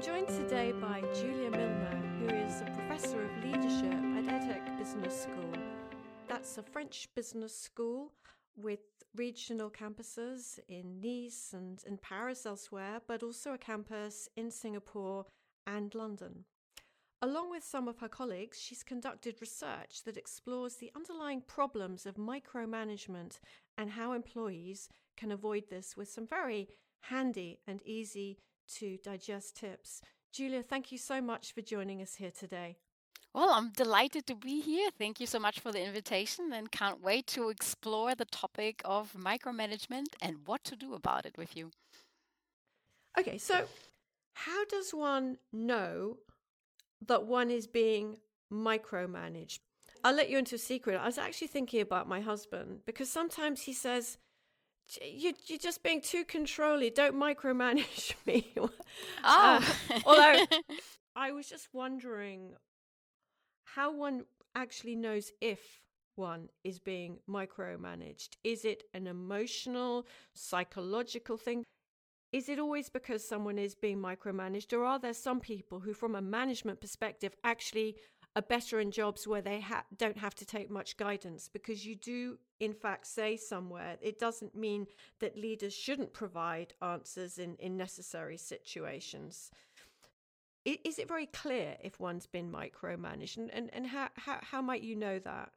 I'm joined today by Julia Milner, who is a professor of leadership at EDHEC Business School. That's a French business school with regional campuses in Nice and in Paris elsewhere, but also a campus in Singapore and London. Along with some of her colleagues, she's conducted research that explores the underlying problems of micromanagement and how employees can avoid this with some very handy and easy to digest tips. Julia, thank you so much for joining us here today. Well, I'm delighted to be here. Thank you so much for the invitation and can't wait to explore the topic of micromanagement and what to do about it with you. Okay, so how does one know that one is being micromanaged? I'll let you into a secret. I was actually thinking about my husband because sometimes he says, you, you're just being too controlling. Don't micromanage me. oh. Uh, although I was just wondering how one actually knows if one is being micromanaged. Is it an emotional, psychological thing? Is it always because someone is being micromanaged, or are there some people who, from a management perspective, actually are better in jobs where they ha- don't have to take much guidance? Because you do, in fact, say somewhere it doesn't mean that leaders shouldn't provide answers in, in necessary situations is it very clear if one's been micromanaged and, and, and how, how, how might you know that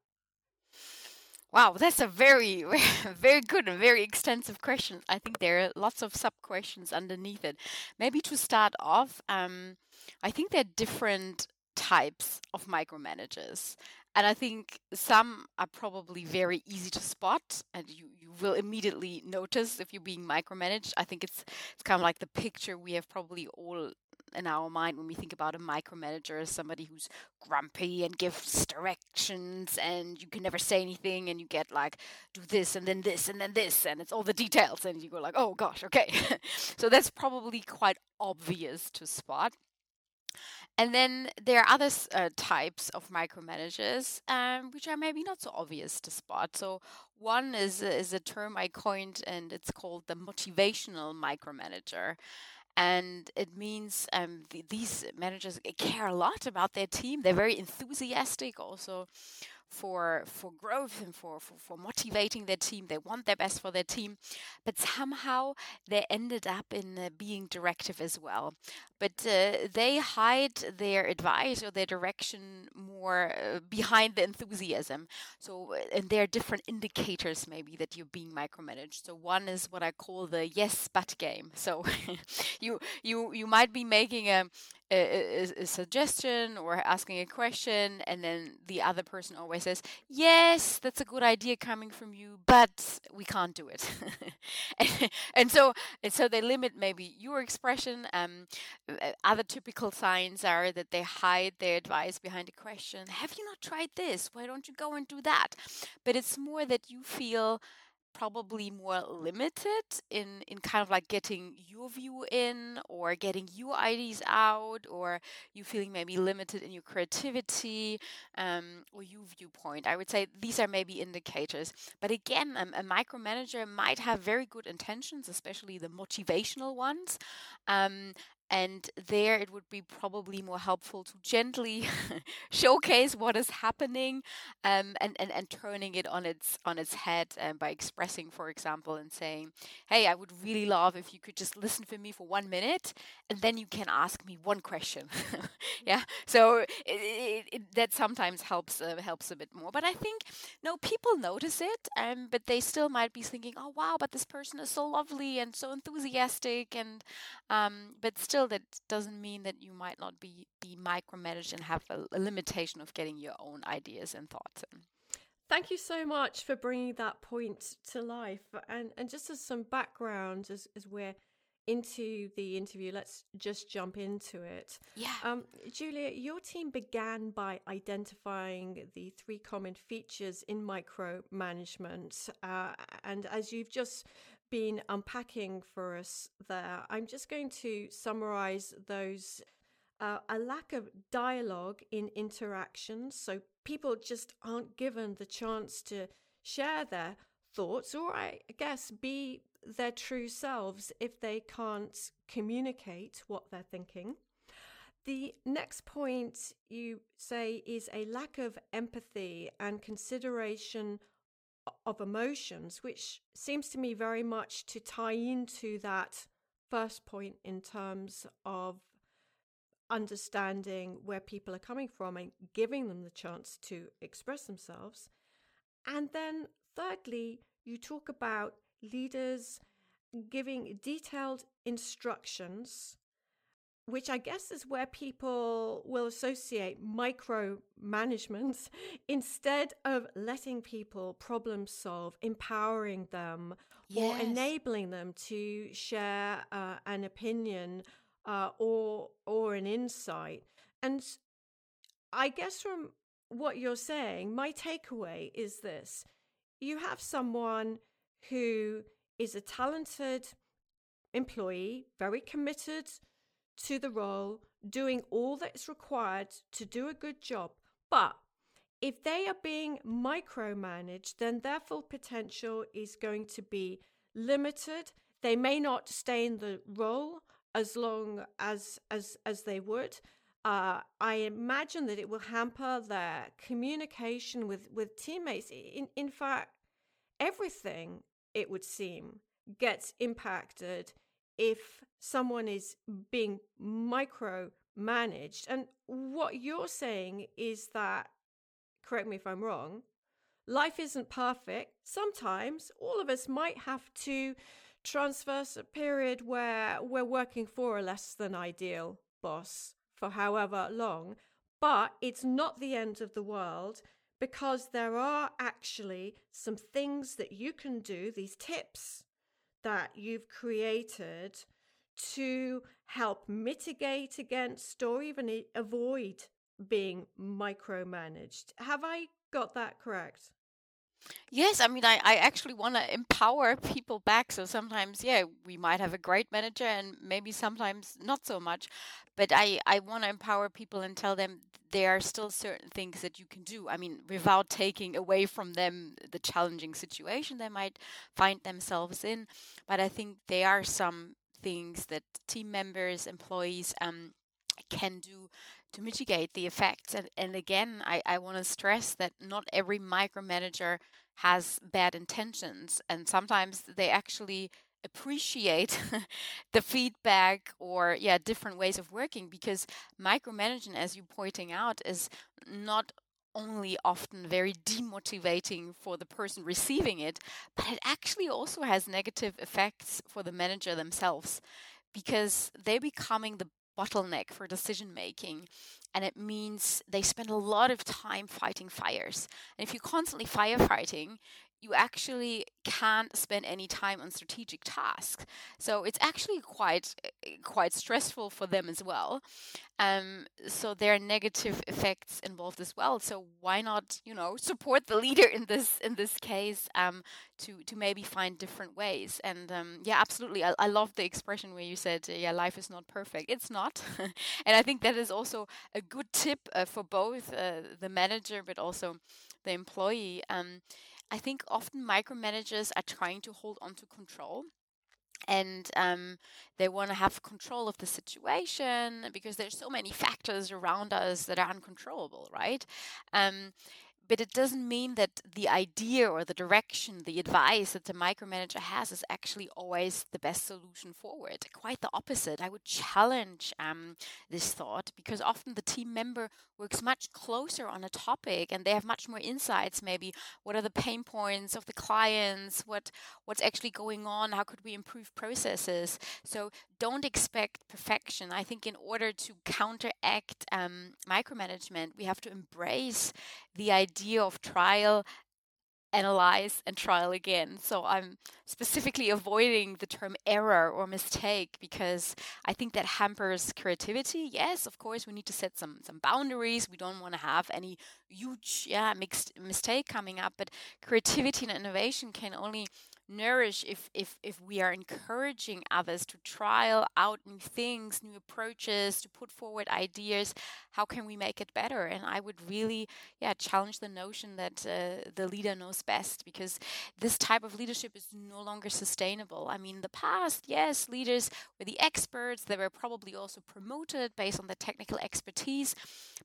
Wow, that's a very, very good and very extensive question. I think there are lots of sub questions underneath it. Maybe to start off, um, I think there are different types of micromanagers. And I think some are probably very easy to spot, and you, you will immediately notice if you're being micromanaged. I think it's it's kind of like the picture we have probably all in our mind when we think about a micromanager as somebody who's grumpy and gives directions and you can never say anything and you get like do this and then this and then this and it's all the details and you go like oh gosh okay so that's probably quite obvious to spot and then there are other uh, types of micromanagers, um, which are maybe not so obvious to spot. So one is is a term I coined, and it's called the motivational micromanager and it means um, th- these managers care a lot about their team. They're very enthusiastic also for for growth and for, for, for motivating their team. They want their best for their team, but somehow they ended up in uh, being directive as well. But uh, they hide their advice or their direction more uh, behind the enthusiasm. So, uh, and there are different indicators maybe that you're being micromanaged. So one is what I call the yes but game. So you you you might be making a a, a, suggestion or asking a question, and then the other person always says, "Yes, that's a good idea coming from you, but we can't do it." and, and, so, and so they limit maybe your expression. Um, uh, other typical signs are that they hide their advice behind a question. Have you not tried this? Why don't you go and do that? But it's more that you feel probably more limited in in kind of like getting your view in or getting your ideas out or you feeling maybe limited in your creativity um, or your viewpoint. I would say these are maybe indicators. But again a micromanager might have very good intentions especially the motivational ones. Um, and there it would be probably more helpful to gently showcase what is happening um, and, and, and turning it on its on its head um, by expressing for example and saying hey i would really love if you could just listen for me for one minute and then you can ask me one question. Yeah so it, it, it, that sometimes helps uh, helps a bit more but i think no people notice it um, but they still might be thinking oh wow but this person is so lovely and so enthusiastic and um, but still that doesn't mean that you might not be be micromanaged and have a, a limitation of getting your own ideas and thoughts in. Thank you so much for bringing that point to life. And and just as some background, as, as we're into the interview, let's just jump into it. Yeah. Um, Julia, your team began by identifying the three common features in micromanagement. Uh, and as you've just been unpacking for us there, I'm just going to summarize those. Uh, a lack of dialogue in interactions. So people just aren't given the chance to share their thoughts or, I guess, be their true selves if they can't communicate what they're thinking. The next point you say is a lack of empathy and consideration of emotions, which seems to me very much to tie into that first point in terms of understanding where people are coming from and giving them the chance to express themselves. And then, thirdly, you talk about leaders giving detailed instructions which I guess is where people will associate micromanagement instead of letting people problem solve, empowering them, yes. or enabling them to share uh, an opinion uh, or or an insight. And I guess from what you're saying, my takeaway is this: you have someone who is a talented employee, very committed to the role, doing all that's required to do a good job. But if they are being micromanaged, then their full potential is going to be limited. They may not stay in the role as long as as as they would. Uh, I imagine that it will hamper their communication with with teammates. In in fact, everything it would seem gets impacted if someone is being micromanaged. And what you're saying is that, correct me if I'm wrong, life isn't perfect. Sometimes all of us might have to transverse a period where we're working for a less than ideal boss for however long, but it's not the end of the world because there are actually some things that you can do, these tips that you've created to help mitigate against or even avoid being micromanaged. Have I got that correct? Yes, I mean, I, I actually want to empower people back. So sometimes, yeah, we might have a great manager and maybe sometimes not so much. But I, I want to empower people and tell them there are still certain things that you can do. I mean, without taking away from them the challenging situation they might find themselves in. But I think there are some things that team members, employees, um, can do to mitigate the effects. And, and again, I, I want to stress that not every micromanager has bad intentions, and sometimes they actually appreciate the feedback or yeah different ways of working because micromanaging as you're pointing out is not only often very demotivating for the person receiving it but it actually also has negative effects for the manager themselves because they're becoming the bottleneck for decision making. And it means they spend a lot of time fighting fires. And if you're constantly firefighting, you actually can't spend any time on strategic tasks. So it's actually quite quite stressful for them as well. Um, so there are negative effects involved as well. So why not, you know, support the leader in this in this case um, to to maybe find different ways? And um, yeah, absolutely, I, I love the expression where you said, yeah, life is not perfect. It's not, and I think that is also a good tip uh, for both uh, the manager but also the employee. Um, I think often micromanagers are trying to hold on to control and um, they want to have control of the situation because there's so many factors around us that are uncontrollable right? Um, but it doesn't mean that the idea or the direction, the advice that the micromanager has is actually always the best solution forward. Quite the opposite. I would challenge um, this thought because often the team member works much closer on a topic and they have much more insights. Maybe what are the pain points of the clients? What what's actually going on? How could we improve processes? So don't expect perfection. I think in order to counteract um, micromanagement, we have to embrace the idea of trial analyze and trial again. So I'm specifically avoiding the term error or mistake because I think that hampers creativity. Yes, of course, we need to set some some boundaries. We don't want to have any huge yeah mixed mistake coming up, but creativity and innovation can only nourish if if if we are encouraging others to trial out new things new approaches to put forward ideas how can we make it better? And i would really yeah challenge the notion that uh, the leader knows best because this type of leadership is no longer sustainable. I mean in the past yes leaders were the experts. They were probably also promoted based on their technical expertise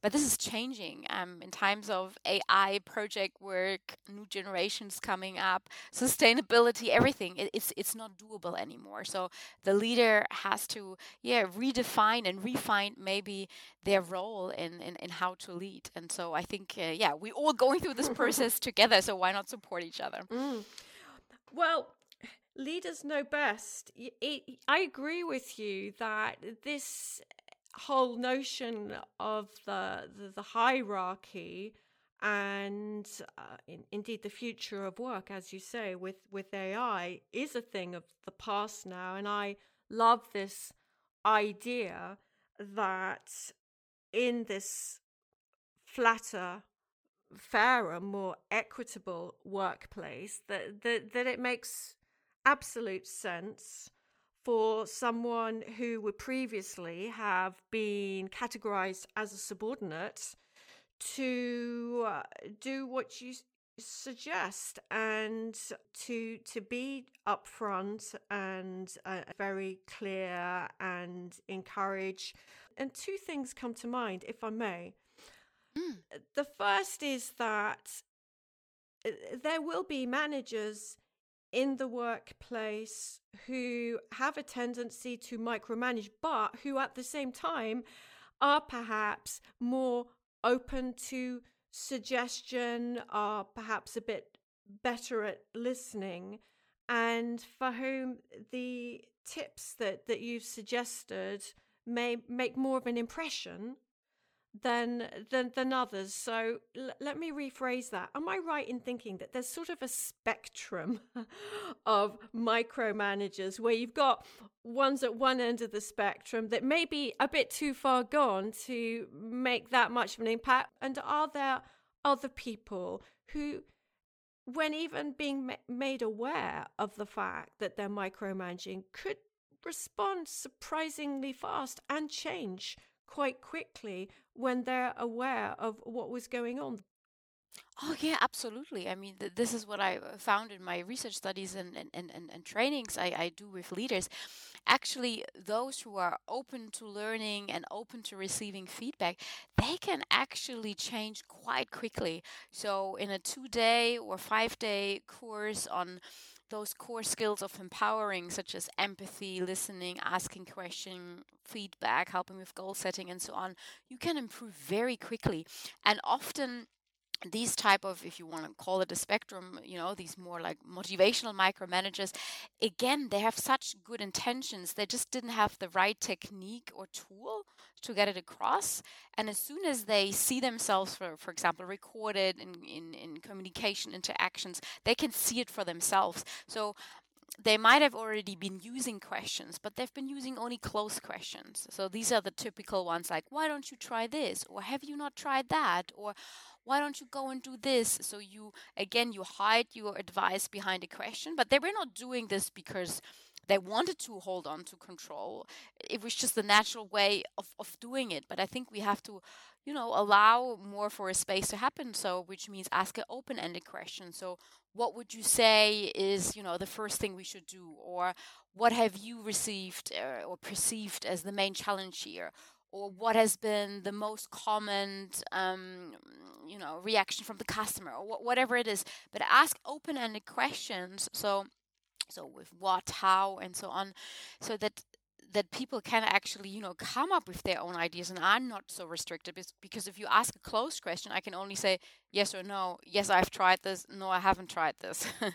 but this is changing um, in times of ai project work new generations coming up sustainability everything it, it's it's not doable anymore. So the leader has to yeah redefine and refine maybe their role in in, in how to lead. And so i think uh, yeah we're all going through this process together so why not support each other? Mm. well leaders know best. I agree with you that this whole notion of the, the, the hierarchy and uh, in, indeed the future of work as you say with with ai is a thing of the past now and i love this idea that in this flatter fairer more equitable workplace that that, that it makes absolute sense for someone who would previously have been categorized as a subordinate to uh, do what you suggest and to to be upfront and uh, very clear and encourage and two things come to mind if i may mm. the first is that uh, there will be managers in the workplace who have a tendency to micromanage but who at the same time are perhaps more open to suggestion, are perhaps a bit better at listening, and for whom the tips that, that you've suggested may make more of an impression than than than others. So l- let me rephrase that. Am I right in thinking that there's sort of a spectrum of micromanagers where you've got ones at one end of the spectrum that may be a bit too far gone to make that much of an impact, and are there other people who when even being ma- made aware of the fact that they're micromanaging could respond surprisingly fast and change quite quickly when they're aware of what was going on. Oh yeah, absolutely. I mean, th- this is what I uh, found in my research studies and and, and, and trainings I, I do with leaders. Actually, those who are open to learning and open to receiving feedback, they can actually change quite quickly. So, in a two-day or five-day course on those core skills of empowering, such as empathy, listening, asking question, feedback, helping with goal setting, and so on, you can improve very quickly. And often these type of if you want to call it a spectrum you know these more like motivational micromanagers again they have such good intentions they just didn't have the right technique or tool to get it across and as soon as they see themselves for for example recorded in in, in communication interactions they can see it for themselves so they might have already been using questions, but they've been using only close questions. So these are the typical ones like, why don't you try this? Or have you not tried that? Or why don't you go and do this? So you, again, you hide your advice behind a question, but they were not doing this because they wanted to hold on to control. It was just the natural way of, of doing it. But I think we have to, you know, allow more for a space to happen. So, which means ask an open ended question. So, what would you say is, you know, the first thing we should do? Or what have you received uh, or perceived as the main challenge here? Or what has been the most common um, you know reaction from the customer or wh- whatever it is but ask open-ended questions. So so with what how and so on so that that people can actually you know come up with their own ideas and i'm not so restricted because if you ask a closed question i can only say yes or no yes i've tried this no i haven't tried this.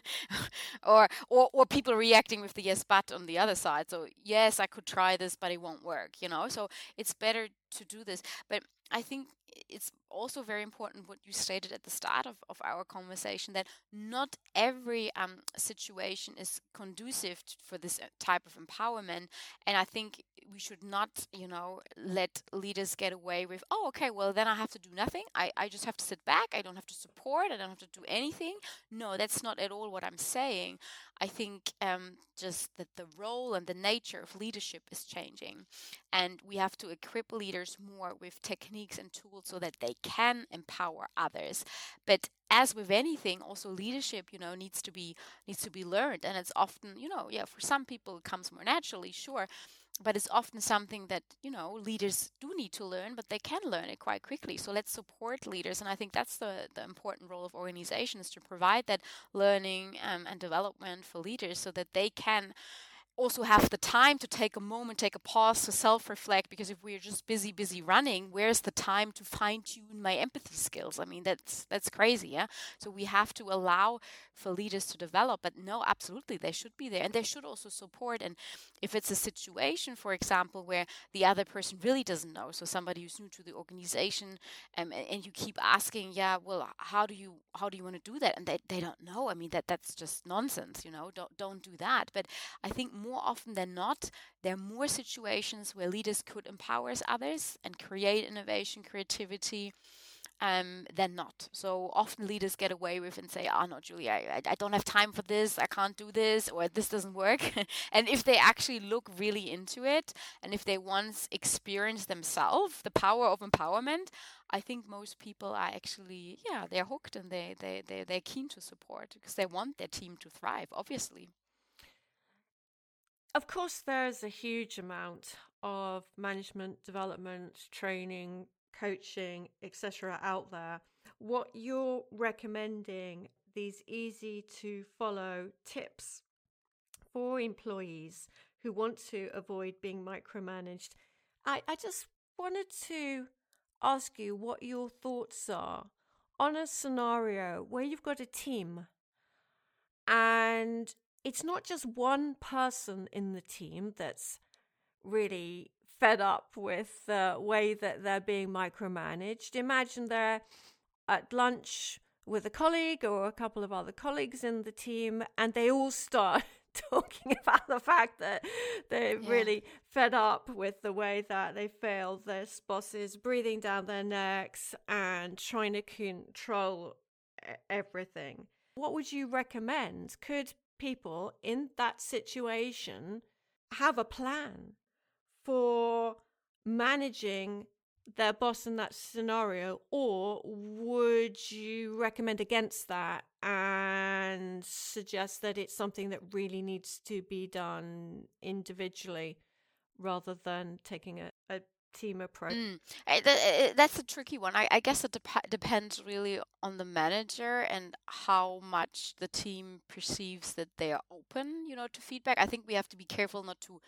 Or, or or people reacting with the yes but on the other side so yes i could try this but it won't work you know? So it's better to do this. But i think it's also very important what you stated at the start of, of our conversation that not every um, situation is conducive for this uh, type of empowerment. And I think we should not, you know, let leaders get away with, oh, okay, well, then I have to do nothing. I, I just have to sit back. I don't have to support. I don't have to do anything. No, that's not at all what I'm saying. I think um, just that the role and the nature of leadership is changing. And we have to equip leaders more with techniques and tools so that they can empower others. But as with anything, also leadership, you know, needs to be needs to be learned. And it's often, you know, yeah, for some people it comes more naturally, sure but it's often something that you know leaders do need to learn but they can learn it quite quickly so let's support leaders and i think that's the, the important role of organizations to provide that learning um, and development for leaders so that they can also have the time to take a moment, take a pause to self reflect. Because if we're just busy, busy running, where's the time to fine tune my empathy skills? I mean, that's that's crazy, yeah. So we have to allow for leaders to develop. But no, absolutely, they should be there, and they should also support. And if it's a situation, for example, where the other person really doesn't know, so somebody who's new to the organization, um, and you keep asking, yeah, well, how do you how do you want to do that? And they, they don't know. I mean, that that's just nonsense, you know. Don't don't do that. But I think more often than not, there are more situations where leaders could empower others and create innovation, creativity. Um, than not. So often leaders get away with and say, "Oh no, Julia, I, I don't have time for this. I can't do this, or this doesn't work." and if they actually look really into it, and if they once experience themselves the power of empowerment, I think most people are actually, yeah, they're hooked and they they they they're keen to support because they want their team to thrive. Obviously. Of course, there's a huge amount of management development, training, coaching, etc. out there. What you're recommending these easy to follow tips for employees who want to avoid being micromanaged. I, I just wanted to ask you what your thoughts are on a scenario where you've got a team and it's not just one person in the team that's really fed up with the way that they're being micromanaged. Imagine they're at lunch with a colleague or a couple of other colleagues in the team, and they all start talking about the fact that they're yeah. really fed up with the way that they feel their bosses breathing down their necks and trying to control everything. What would you recommend? Could people in that situation have a plan for managing their boss in that scenario, or would you recommend against that and suggest that it's something that really needs to be done individually rather than taking a, a team approach? Mm. That's a tricky one. I, I guess it dep- depends really on the manager and how much the team perceives that they are open, you know, to feedback. I think we have to be careful not to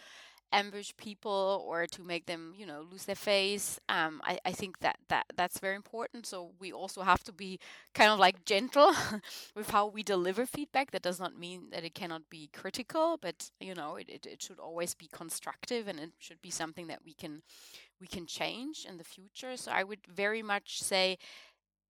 ambush people or to make them you know lose their face um, I, I think that, that that's very important. So we also have to be kind of like gentle with how we deliver feedback. That does not mean that it cannot be critical but you know it, it, it should always be constructive and it should be something that we can we can change in the future. So i would very much say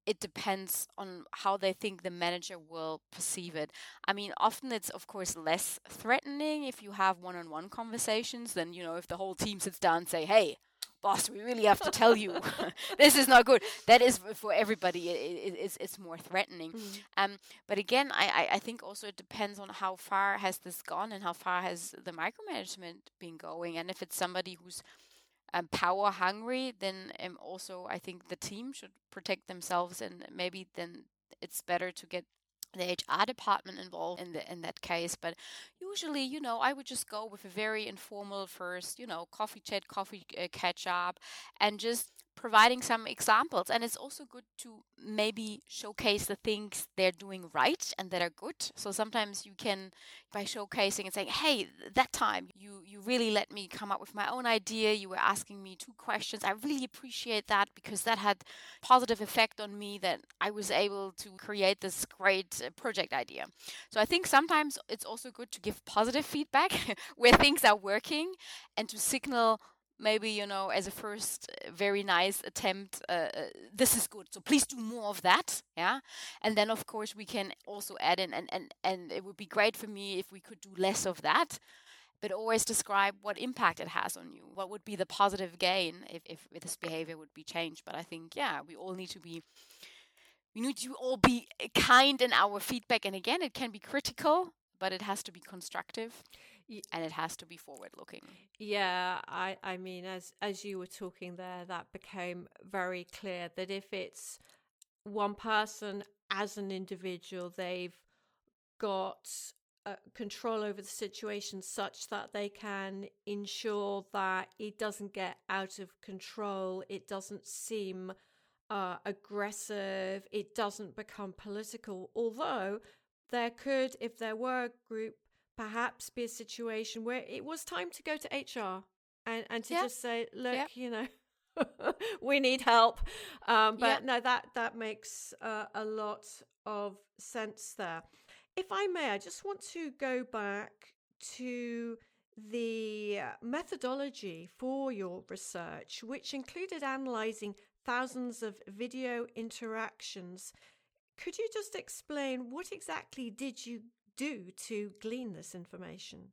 it depends on how they think the manager will perceive it. I mean, often it's of course less threatening if you have one-on-one conversations than you know if the whole team sits down and say, "Hey, boss, we really have to tell you this is not good." That is for everybody. It, it, it's it's more threatening. Mm. Um, but again, I, I think also it depends on how far has this gone and how far has the micromanagement been going, and if it's somebody who's um, power hungry, then um, also I think the team should protect themselves, and maybe then it's better to get the HR department involved in the in that case. But usually, you know, I would just go with a very informal first, you know, coffee chat, coffee uh, catch up, and just providing some examples. And it's also good to maybe showcase the things they're doing right and that are good. So sometimes you can, by showcasing and saying, hey, that time you, you really let me come up with my own idea. You were asking me two questions. I really appreciate that because that had positive effect on me that I was able to create this great uh, project idea. So I think sometimes it's also good to give positive feedback where things are working and to signal maybe you know as a first uh, very nice attempt uh, uh, this is good so please do more of that yeah? And then of course we can also add in and and and it would be great for me if we could do less of that but always describe what impact it has on you. What would be the positive gain if, if, this behavior would be changed? But i think yeah we all need to be we need to all be uh, kind in our feedback and again it can be critical but it has to be constructive and it has to be forward looking yeah i i mean as as you were talking there that became very clear that if it's one person as an individual they've got uh, control over the situation such that they can ensure that it doesn't get out of control it doesn't seem uh, aggressive it doesn't become political. Although there could if there were a group perhaps be a situation where it was time to go to HR and, and to yeah. just say, look, yeah. you know, we need help. Um, but yeah. no, that that makes uh, a lot of sense there. If I may, I just want to go back to the methodology for your research, which included analyzing thousands of video interactions. Could you just explain what exactly did you do to glean this information?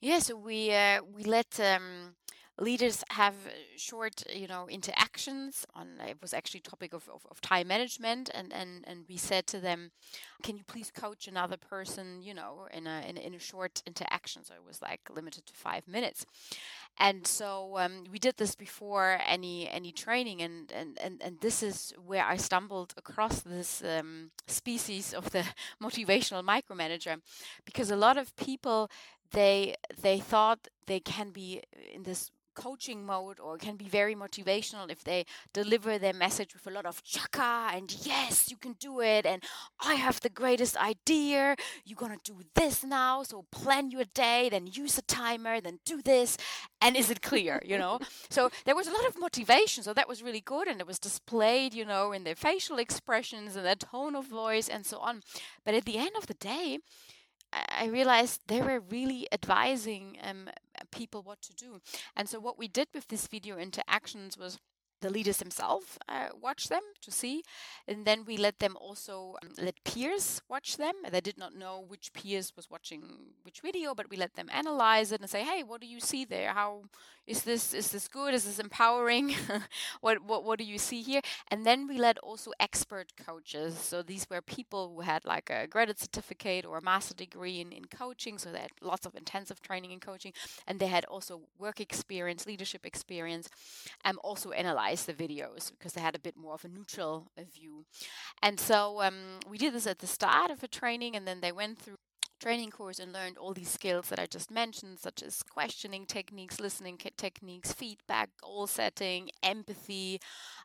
Yes, we uh, we let um, leaders have short, you know, interactions on. It was actually topic of, of, of, time management, and, and and we said to them, "Can you please coach another person, you know, in a in, in a short interaction?" So it was like limited to five minutes, and so um, we did this before any any training and, and and and this is where i stumbled across this um, species of the motivational micromanager because a lot of people they they thought they can be in this coaching mode or can be very motivational if they deliver their message with a lot of chaka and yes you can do it and i have the greatest idea. You're to do this now so plan your day then use a timer then do this and is it clear you know? So there was a lot of motivation so that was really good and it was displayed you know in their facial expressions and their tone of voice and so on. But at the end of the day I realized they were really advising um, people what to do. And so, what we did with this video interactions was the leaders themselves uh, watch them to see. And then we let them also um, let peers watch them. They did not know which peers was watching which video but we let them analyze it and say hey what do you see there? How is this is this good? Is this empowering? What, what what do you see here? And then we let also expert coaches. So these were people who had like a graduate certificate or a master degree in, in coaching so they had lots of intensive training in coaching. And they had also work experience leadership experience and also analyze the videos because they had a bit more of a neutral uh, view. And so um, we did this at the start of a training, and then they went through training course and learned all these skills that I just mentioned, such as questioning techniques, listening techniques, feedback, goal setting, empathy,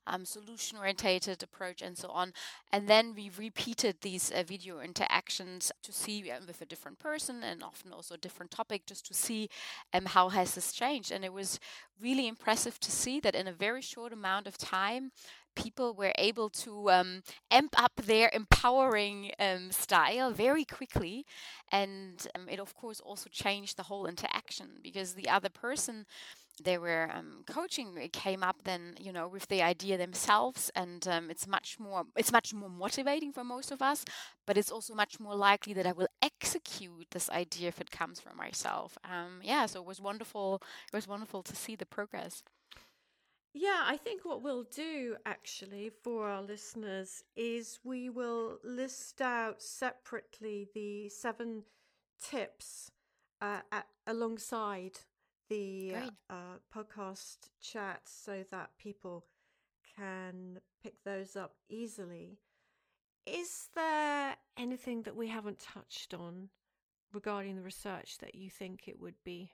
um, solution oriented approach, and so on. And then we repeated these uh, video interactions to see uh, with a different person and often also a different topic, just to see um, how has this changed. And it was really impressive to see that in a very short amount of time, people were able to um, amp up their empowering um, style very quickly. And um, it, of course, also changed the whole interaction because the other person they were um, coaching came up then you know with the idea themselves. And um, it's much more it's much more motivating for most of us but it's also much more likely that i will execute this idea if it comes from myself. Um, yeah so it was wonderful it was wonderful to see the progress yeah, I think what we'll do actually for our listeners is we will list out separately the seven tips uh, at, alongside the uh, podcast chat so that people can pick those up easily. Is there anything that we haven't touched on regarding the research that you think it would be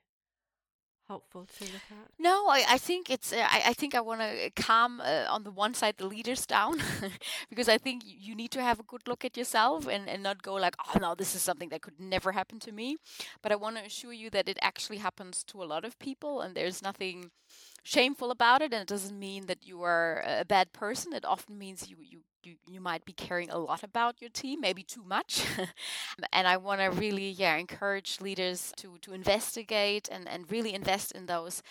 helpful to look at? No, I, I think it's. Uh, I, I think I want to calm uh, on the one side the leaders down because I think you need to have a good look at yourself and, and not go like, oh no, this is something that could never happen to me. But I want to assure you that it actually happens to a lot of people, and there's nothing shameful about it and it doesn't mean that you are a bad person it often means you you you, you might be caring a lot about your team, maybe too much. and I want to really, yeah, encourage leaders to, to investigate and, and really invest in those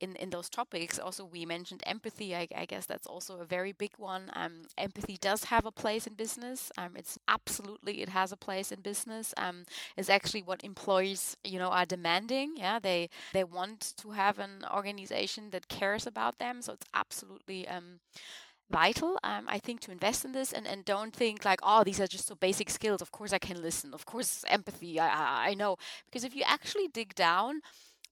in, in those topics. Also, we mentioned empathy. I, I guess that's also a very big one. Um, empathy does have a place in business. Um, it's absolutely it has a place in business. Um, it's actually what employees, you know, are demanding. Yeah, they they want to have an organization that cares about them. So it's absolutely um, vital, um, I think, to invest in this and, and don't think like, oh, these are just so basic skills. Of course, I can listen. Of course, empathy, I, I, I know. Because if you actually dig down,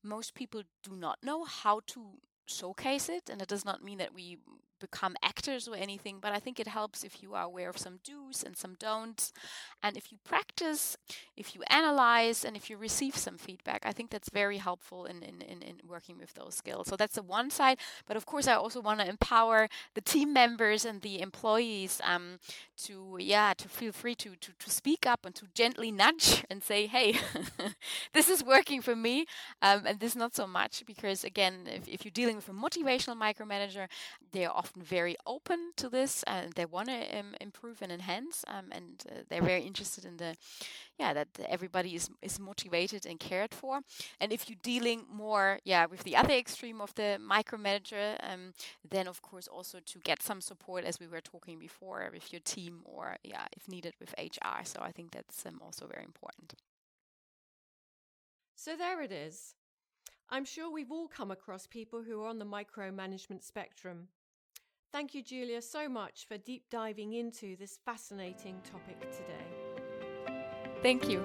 most people do not know how to showcase it. And it does not mean that we become actors or anything, but I think it helps if you are aware of some do's and some don'ts. And if you practice, if you analyze, and if you receive some feedback, I think that's very helpful in, in, in, in working with those skills. So that's the one side. But of course, I also want to empower the team members and the employees um, to, yeah, to feel free to, to, to speak up and to gently nudge and say, hey, this is working for me, um, and this not so much. Because again, if, if you're dealing with a motivational micromanager, they're often often very open to this and they want to um, improve and enhance um, and uh, they're very interested in the yeah that everybody is is motivated and cared for. And if you're dealing more yeah with the other extreme of the micromanager um, then of course also to get some support as we were talking before with your team or yeah if needed with hr so i think that's um, also very important. So there it is. I'm sure we've all come across people who are on the micromanagement spectrum. Thank you, Julia, so much for deep diving into this fascinating topic today. Thank you.